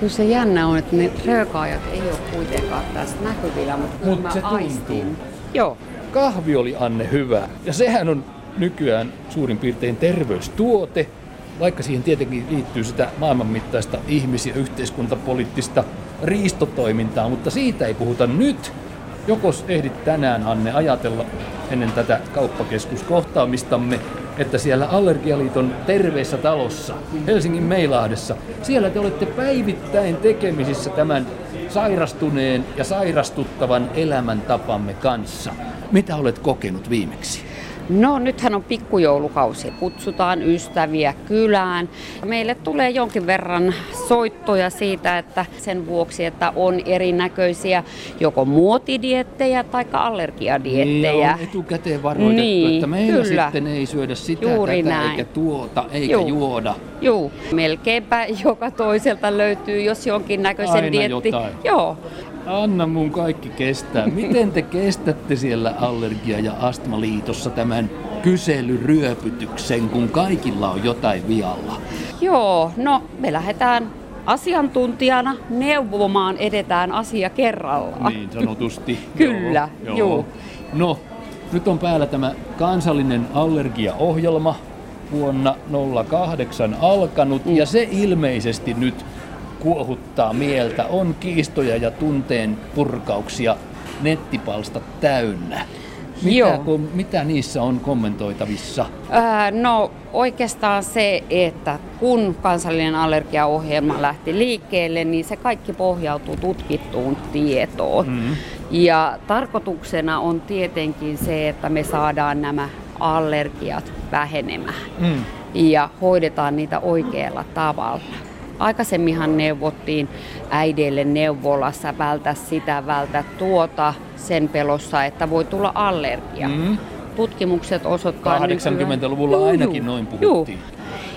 Kyllä se jännä on, että ne röökaajat ei ole kuitenkaan tässä näkyvillä, mutta Mut mä se tuntuu. aistin. Joo, Kahvi oli Anne hyvä. Ja sehän on nykyään suurin piirtein terveystuote, vaikka siihen tietenkin liittyy sitä maailmanmittaista ihmis- ja yhteiskuntapoliittista riistotoimintaa, mutta siitä ei puhuta nyt. Joko ehdit tänään, Anne, ajatella ennen tätä kauppakeskuskohtaamistamme, että siellä Allergialiiton terveessä talossa, Helsingin Meilahdessa, siellä te olette päivittäin tekemisissä tämän sairastuneen ja sairastuttavan elämäntapamme kanssa. Mitä olet kokenut viimeksi? No nythän on pikkujoulukausi. Kutsutaan ystäviä kylään. Meille tulee jonkin verran soittoja siitä, että sen vuoksi, että on erinäköisiä joko muotidiettejä tai allergiadiettejä. Niin, on etukäteen varoitettu, Niin, että meillä kyllä. sitten ei syödä sitä, Juuri tätä, näin. eikä tuota, eikä Juu. juoda. Joo, melkeinpä joka toiselta löytyy, jos jonkinnäköisen Aina dietti. jotain. Joo. Anna mun kaikki kestää. Miten te kestätte siellä Allergia- ja Astmaliitossa tämän kyselyryöpytyksen, kun kaikilla on jotain vialla? Joo, no me lähdetään asiantuntijana neuvomaan, edetään asia kerrallaan. Niin sanotusti. Kyllä, juu. No, nyt on päällä tämä kansallinen allergiaohjelma vuonna 08 alkanut Mm. ja se ilmeisesti nyt kuohuttaa mieltä. On kiistoja ja tunteen purkauksia nettipalsta täynnä. Mitä, Joo. kom, mitä niissä on kommentoitavissa? Ää, no oikeastaan se, että kun kansallinen allergiaohjelma lähti liikkeelle, niin se kaikki pohjautuu tutkittuun tietoon. Mm. Ja tarkoituksena on tietenkin se, että me saadaan nämä allergiat vähenemään Mm. ja hoidetaan niitä oikealla tavalla. Aikaisemminhan neuvottiin äideille neuvolassa vältä sitä, vältä tuota sen pelossa, että voi tulla allergia. Mm. Tutkimukset osoittaa 80-luvulla nykyään- ainakin noin puhuttiin.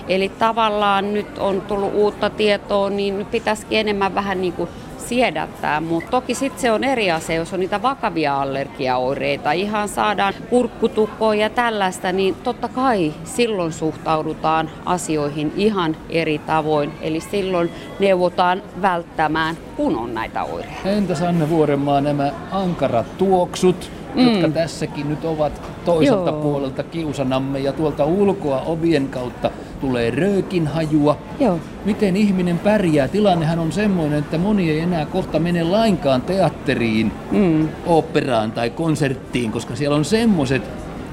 Eli tavallaan nyt on tullut uutta tietoa, niin pitäisikin enemmän vähän niin kuin siedättää, mutta toki sitten se on eri asia, jos on niitä vakavia allergiaoireita, ihan saadaan kurkkutukkoa ja tällaista, niin totta kai silloin suhtaudutaan asioihin ihan eri tavoin. Eli silloin neuvotaan välttämään, kun on näitä oireita. Entäs Anne Vuorenmaa nämä ankarat tuoksut, mm. jotka tässäkin nyt ovat toiselta Joo. puolelta kiusanamme ja tuolta ulkoa ovien kautta tulee röökin hajua. Joo. Miten ihminen pärjää? Tilannehan on semmoinen, että moni ei enää kohta mene lainkaan teatteriin, Mm. oopperaan tai konserttiin, koska siellä on semmoiset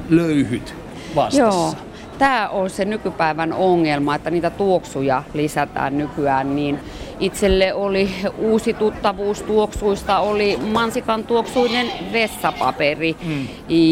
löyhyt vastassa. Joo. Tämä on se nykypäivän ongelma, että niitä tuoksuja lisätään nykyään. Niin itselle oli uusi tuttavuus tuoksuista, oli mansikan tuoksuinen vessapaperi. Mm.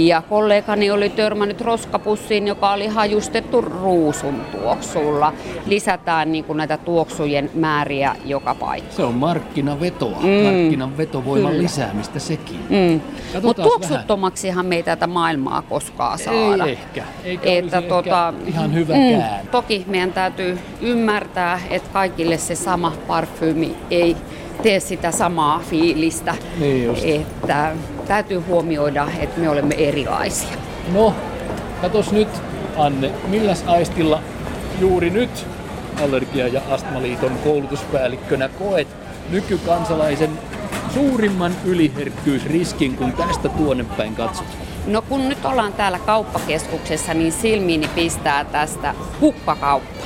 Ja kollegani oli törmännyt roskapussiin, joka oli hajustettu ruusun tuoksulla. Lisätään niin kuin näitä tuoksujen määriä joka paikka. Se on markkinavetoa, Mm. markkinan vetovoiman Kyllä. lisäämistä sekin. Mm. Mutta tuoksuttomaksihan me ei tätä maailmaa koskaan saada. Ei ehkä. Eikä että olisi tota, ihan hyväkään. Mm, toki meidän täytyy ymmärtää, että kaikille se sama parfyymi ei tee sitä samaa fiilistä. Niin just. Että täytyy huomioida, että me olemme erilaisia. No, katos nyt, Anne, milläs aistilla juuri nyt Allergia- ja Astmaliiton koulutuspäällikkönä koet nykykansalaisen suurimman yliherkkyysriskin, kun tästä tuonne päin katsot? No kun nyt ollaan täällä kauppakeskuksessa, niin silmiini pistää tästä kukkakauppa.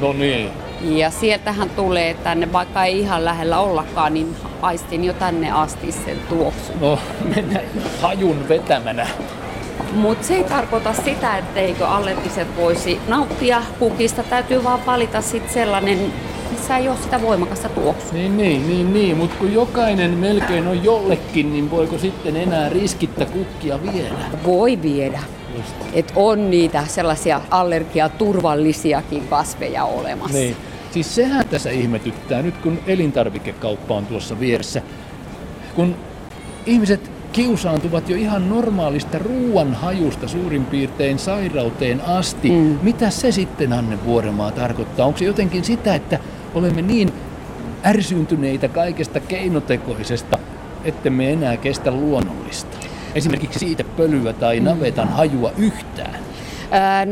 No niin. Ja sieltähän tulee tänne, vaikka ei ihan lähellä ollakaan, niin aistin jo tänne asti sen tuoksun. No, mennään hajun vetämänä. Mutta se ei tarkoita sitä, etteikö allergiset voisi nauttia kukista. Täytyy vaan valita sit sellainen, missä ei ole sitä voimakasta tuoksua. Niin, niin, niin, niin. mutta kun jokainen melkein on jollekin, niin voiko sitten enää riskittä kukkia viedä? Voi viedä. Just. Et on niitä sellaisia allergiaturvallisiakin kasveja olemassa. Niin. Siis sehän tässä ihmetyttää nyt, kun elintarvikekauppa on tuossa vieressä. Kun ihmiset kiusaantuvat jo ihan normaalista ruoan hajusta suurin piirtein sairauteen asti. Mm. Mitä se sitten, Anne Vuoremaa, tarkoittaa? Onko se jotenkin sitä, että olemme niin ärsyyntyneitä kaikesta keinotekoisesta, ettemme enää kestä luonnollista? Esimerkiksi siitä pölyä tai navetan hajua yhtään.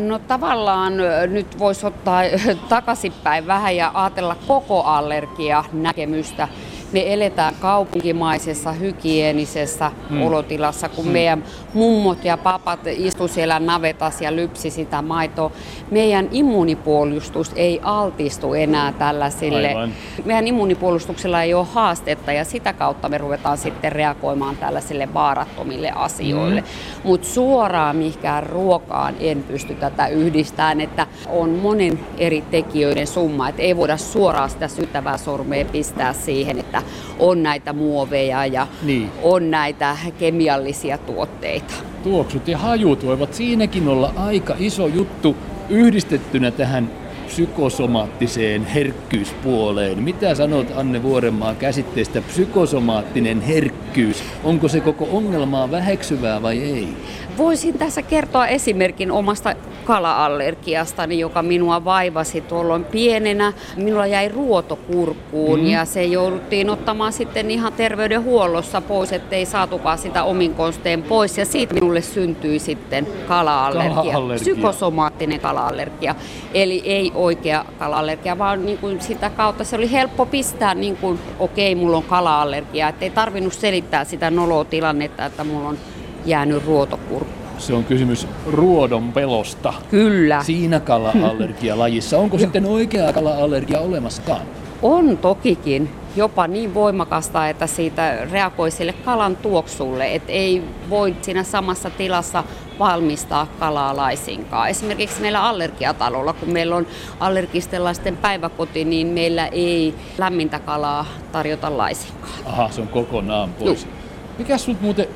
No tavallaan nyt voisi ottaa takaisinpäin vähän ja ajatella koko allergia näkemystä me eletään kaupunkimaisessa hygienisessä hmm. olotilassa, kun hmm. meidän mummot ja papat istu siellä navetassa ja lypsi sitä maitoa. Meidän immunipuolustus ei altistu enää tällaisille. Aivan. Meidän immunipuolustuksella ei ole haastetta ja sitä kautta me ruvetaan sitten reagoimaan tällaisille vaarattomille asioille. Hmm. Mutta suoraan mihinkään ruokaan en pysty tätä yhdistämään, että on monen eri tekijöiden summa, että ei voida suoraan sitä syyttävää sormea pistää siihen, että on näitä muoveja ja niin. on näitä kemiallisia tuotteita. Tuoksut ja hajut voivat siinäkin olla aika iso juttu yhdistettynä tähän psykosomaattiseen herkkyyspuoleen. Mitä sanot Anne Vuorenmaa käsitteestä psykosomaattinen herkkyys? Onko se koko ongelmaa väheksyvää vai ei? Voisin tässä kertoa esimerkin omasta kala-allergiastani, joka minua vaivasi tuolloin pienenä. Minulla jäi ruotokurkkuun mm. ja se jouduttiin ottamaan sitten ihan terveydenhuollossa pois, ettei saatukaan sitä omin konsteen pois. Ja siitä minulle syntyi sitten kala-allergia, kala-allergia. psykosomaattinen kala-allergia. Eli ei oikea kala-allergia, vaan niin kuin sitä kautta se oli helppo pistää, niin kuin okei, okay, mulla on kala-allergia. Että ei tarvinnut selittää sitä noloa tilannetta, että mulla on jäänyt ruotokurkku. Se on kysymys ruodon pelosta. Kyllä. Siinä kala-allergialajissa. Onko sitten oikea kala-allergia olemassakaan? On tokikin jopa niin voimakasta, että siitä reagoi sille kalan tuoksulle, että ei voi siinä samassa tilassa valmistaa kalaa laisinkaan. Esimerkiksi meillä allergiatalolla, kun meillä on allergisten lasten päiväkoti, niin meillä ei lämmintä kalaa tarjota laisinkaan. Aha, se on kokonaan pois. Juh. Mikä sut muuten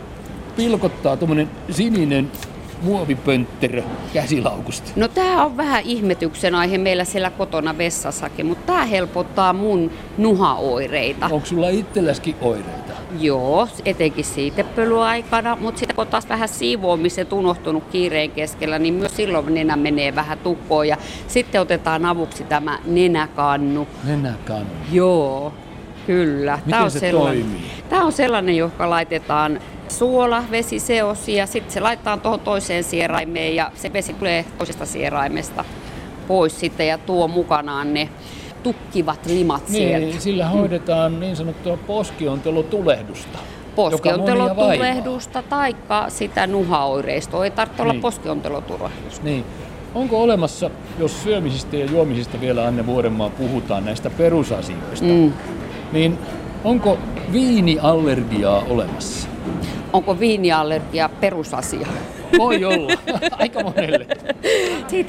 pilkottaa tuommoinen sininen muovipöntterö käsilaukusta? No tämä on vähän ihmetyksen aihe meillä siellä kotona vessassakin, mutta tämä helpottaa mun nuhaoireita. Onko sulla itselläskin oireita? Joo, etenkin siitepölyaikana, mutta sitten kun taas vähän siivoamiset unohtunut kiireen keskellä, niin myös silloin nenä menee vähän tukkoon ja sitten otetaan avuksi tämä nenäkannu. Nenäkannu? Joo, kyllä. Miten Tämä on se sellainen, toimii? Tämä on sellainen, joka laitetaan suola, vesi, seosi ja sitten se laitetaan tuohon toiseen sieraimeen ja se vesi tulee toisesta sieraimesta pois sitten ja tuo mukanaan ne tukkivat limat niin, sieltä. Sillä hoidetaan niin sanottua poskiontelotulehdusta. Poskiontelotulehdusta tai sitä nuhaoireistoa. Ei tarvitse niin. olla poskiontelotulehdusta. Niin. Onko olemassa, jos syömisistä ja juomisista vielä Anne Vuorenmaa puhutaan näistä perusasioista, mm. niin onko viiniallergiaa olemassa? Onko viiniallergia perusasia? Voi olla, aika monelle.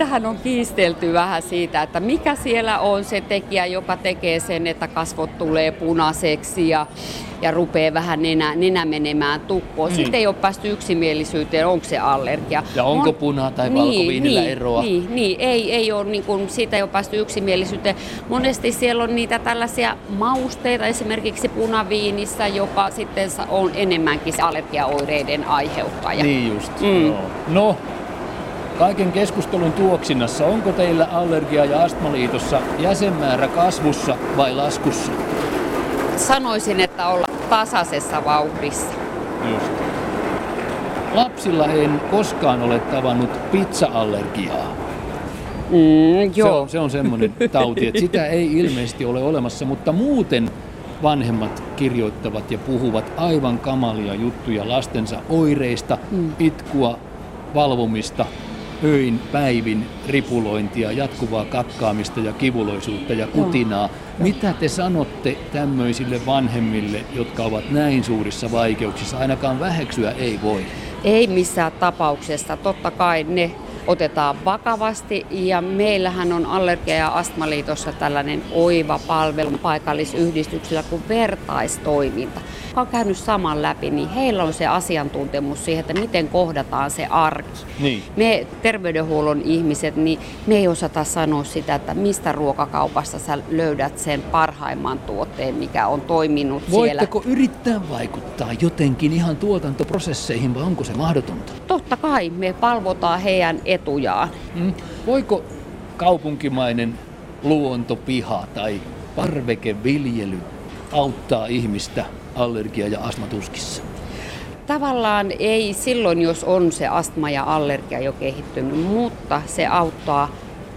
Siitähän on kiistelty vähän siitä, että mikä siellä on se tekijä, joka tekee sen, että kasvot tulee punaiseksi ja ja rupeaa vähän nenä, nenä menemään tukkoon. Mm. Sitten ei ole päästy yksimielisyyteen, onko se allergia. Ja onko Mon... punaa tai niin, valkoviinillä niin, eroa? Niin, niin ei, ei ole, niin kuin, siitä ei ole päästy yksimielisyyteen. Monesti siellä on niitä tällaisia mausteita, esimerkiksi punaviinissä, joka sitten on enemmänkin se allergiaoireiden aiheuttaja. Niin just, mm. no. no. Kaiken keskustelun tuoksinnassa, onko teillä allergia- ja astmaliitossa jäsenmäärä kasvussa vai laskussa? Sanoisin, että olla tasaisessa vauhdissa. Just. Lapsilla en koskaan ole tavannut pizza-allergiaa. Mm, joo. Se, on, se on semmoinen tauti, että sitä ei ilmeisesti ole olemassa, mutta muuten vanhemmat kirjoittavat ja puhuvat aivan kamalia juttuja lastensa oireista, mm. itkua, valvomista, öin päivin ripulointia, jatkuvaa kakkaamista ja kivuloisuutta ja kutinaa. Mitä te sanotte tämmöisille vanhemmille, jotka ovat näin suurissa vaikeuksissa? Ainakaan väheksyä ei voi. Ei missään tapauksessa. Totta kai ne otetaan vakavasti ja meillähän on Allergia- ja Astmaliitossa tällainen oiva palvelu paikallisyhdistyksellä kuin vertaistoiminta on käynyt saman läpi, niin heillä on se asiantuntemus siihen, että miten kohdataan se arki. Niin. Me terveydenhuollon ihmiset, niin me ei osata sanoa sitä, että mistä ruokakaupassa sä löydät sen parhaimman tuotteen, mikä on toiminut Voitteko siellä. Voitteko yrittää vaikuttaa jotenkin ihan tuotantoprosesseihin vai onko se mahdotonta? Totta kai, me palvotaan heidän etujaan. Mm. Voiko kaupunkimainen luontopiha tai parvekeviljely auttaa ihmistä allergia- ja astmatuskissa? tavallaan ei silloin, jos on se astma ja allergia jo kehittynyt, mutta se auttaa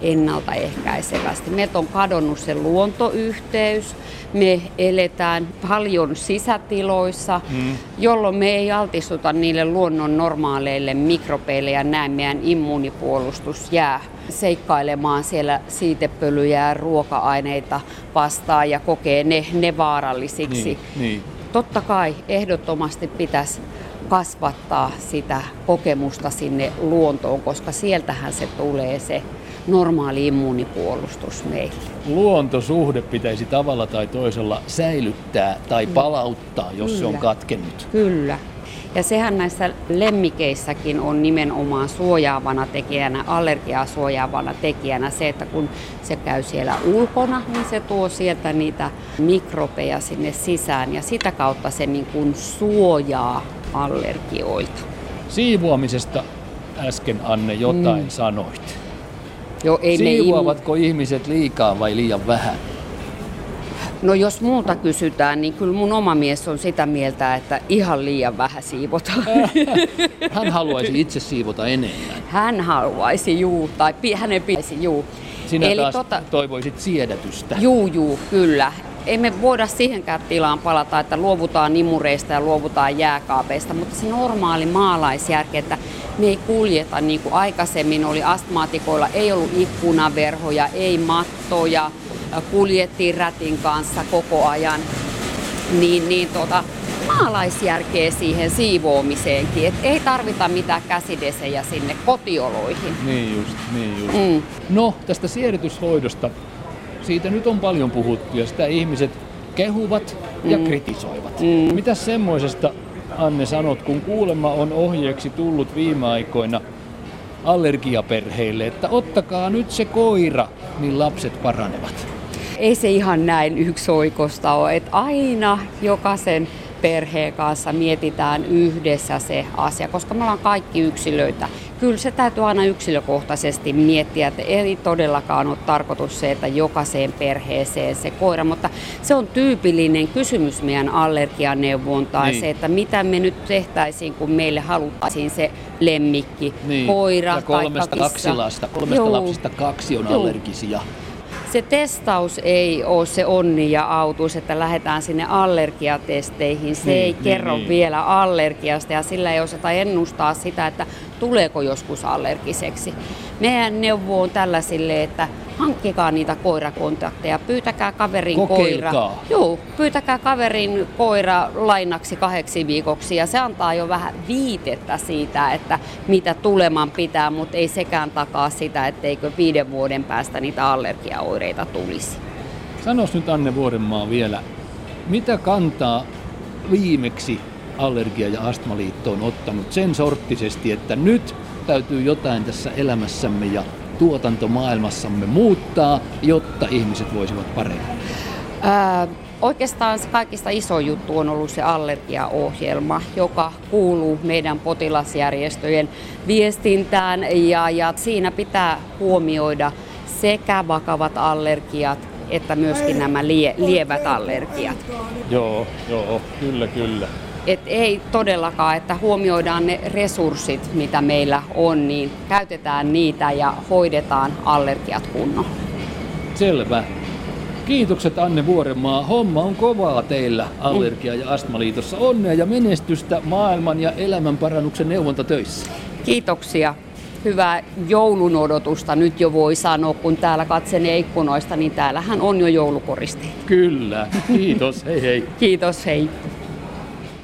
ennaltaehkäisevästi. Meiltä on kadonnut se luontoyhteys, me eletään paljon sisätiloissa, mm. jolloin me ei altistuta niille luonnon normaaleille mikrobeille ja näin meidän immuunipuolustus jää seikkailemaan siellä siitepölyjä ja ruoka-aineita vastaan ja kokee ne, ne vaarallisiksi. Niin, niin. Totta kai ehdottomasti pitäisi kasvattaa sitä kokemusta sinne luontoon, koska sieltähän se tulee se normaali immuunipuolustus meille. Luontosuhde pitäisi tavalla tai toisella säilyttää tai palauttaa, jos Kyllä. se on katkennut. Kyllä. Ja sehän näissä lemmikeissäkin on nimenomaan suojaavana tekijänä, allergiaa suojaavana tekijänä se, että kun se käy siellä ulkona, niin se tuo sieltä niitä mikrobeja sinne sisään ja sitä kautta se niin kuin suojaa allergioilta. Siivoamisesta äsken Anne jotain mm. sanoit. Joo, ei Siivoavatko me ihmiset liikaa vai liian vähän? No jos multa kysytään, niin kyllä mun oma mies on sitä mieltä, että ihan liian vähän siivotaan. Hän haluaisi itse siivota enemmän. Hän haluaisi, juu, tai hänen pitäisi, juu. Sinä Eli taas tota... toivoisit siedätystä. Juu, juu, kyllä. Ei me voida siihenkään tilaan palata, että luovutaan imureista ja luovutaan jääkaapeista, mutta se normaali maalaisjärki, että me ei kuljeta niin kuin aikaisemmin oli astmaatikoilla, ei ollut ikkunaverhoja, ei mattoja, kuljettiin rätin kanssa koko ajan, niin, niin tota, maalaisjärkeä siihen siivoamiseenkin, että ei tarvita mitään käsidesejä sinne kotioloihin. Niin just, niin just. Mm. No tästä siedetyshoidosta, siitä nyt on paljon puhuttu ja sitä ihmiset kehuvat ja mm. kritisoivat. Mm. Mitä semmoisesta Anne sanot, kun kuulemma on ohjeeksi tullut viime aikoina allergiaperheille, että ottakaa nyt se koira, niin lapset paranevat? Ei se ihan näin yksioikosta ole, että aina jokaisen perheen kanssa mietitään yhdessä se asia, koska me ollaan kaikki yksilöitä. Kyllä se täytyy aina yksilökohtaisesti miettiä, että ei todellakaan ole tarkoitus se, että jokaiseen perheeseen se koira, mutta se on tyypillinen kysymys meidän allergianeuvontaan, niin. se, että mitä me nyt tehtäisiin, kun meille haluttaisiin se lemmikki, niin. koira ja kolmesta tai kaksi lasta, kolmesta lapsista kaksi on Joo. allergisia se testaus ei ole se onni ja autuus, että lähdetään sinne allergiatesteihin. Se niin, ei niin, kerro niin. vielä allergiasta ja sillä ei osata ennustaa sitä, että tuleeko joskus allergiseksi. Meidän neuvo on tällaisille, että hankkikaa niitä koirakontakteja, pyytäkää kaverin Kokeilkaa. koira. Joo, pyytäkää kaverin koira lainaksi kahdeksi viikoksi ja se antaa jo vähän viitettä siitä, että mitä tuleman pitää, mutta ei sekään takaa sitä, etteikö viiden vuoden päästä niitä allergiaoireita tulisi. Sanois nyt Anne Vuorenmaa vielä, mitä kantaa viimeksi Allergia- ja Astmaliitto on ottanut sen sorttisesti, että nyt täytyy jotain tässä elämässämme ja tuotantomaailmassamme muuttaa, jotta ihmiset voisivat paremmin? Ää, oikeastaan se kaikista iso juttu on ollut se allergiaohjelma, joka kuuluu meidän potilasjärjestöjen viestintään ja, ja siinä pitää huomioida sekä vakavat allergiat että myöskin nämä lie, lievät allergiat. Joo, joo, kyllä, kyllä. Et ei todellakaan, että huomioidaan ne resurssit, mitä meillä on, niin käytetään niitä ja hoidetaan allergiat kunnolla. Selvä. Kiitokset Anne Vuorenmaa. Homma on kovaa teillä Allergia- ja Astmaliitossa. Onnea ja menestystä maailman ja elämän parannuksen neuvontatöissä. Kiitoksia. Hyvää joulun odotusta nyt jo voi sanoa, kun täällä katsenee ikkunoista, niin täällähän on jo joulukoristeet. Kyllä. Kiitos. hei hei. Kiitos, hei.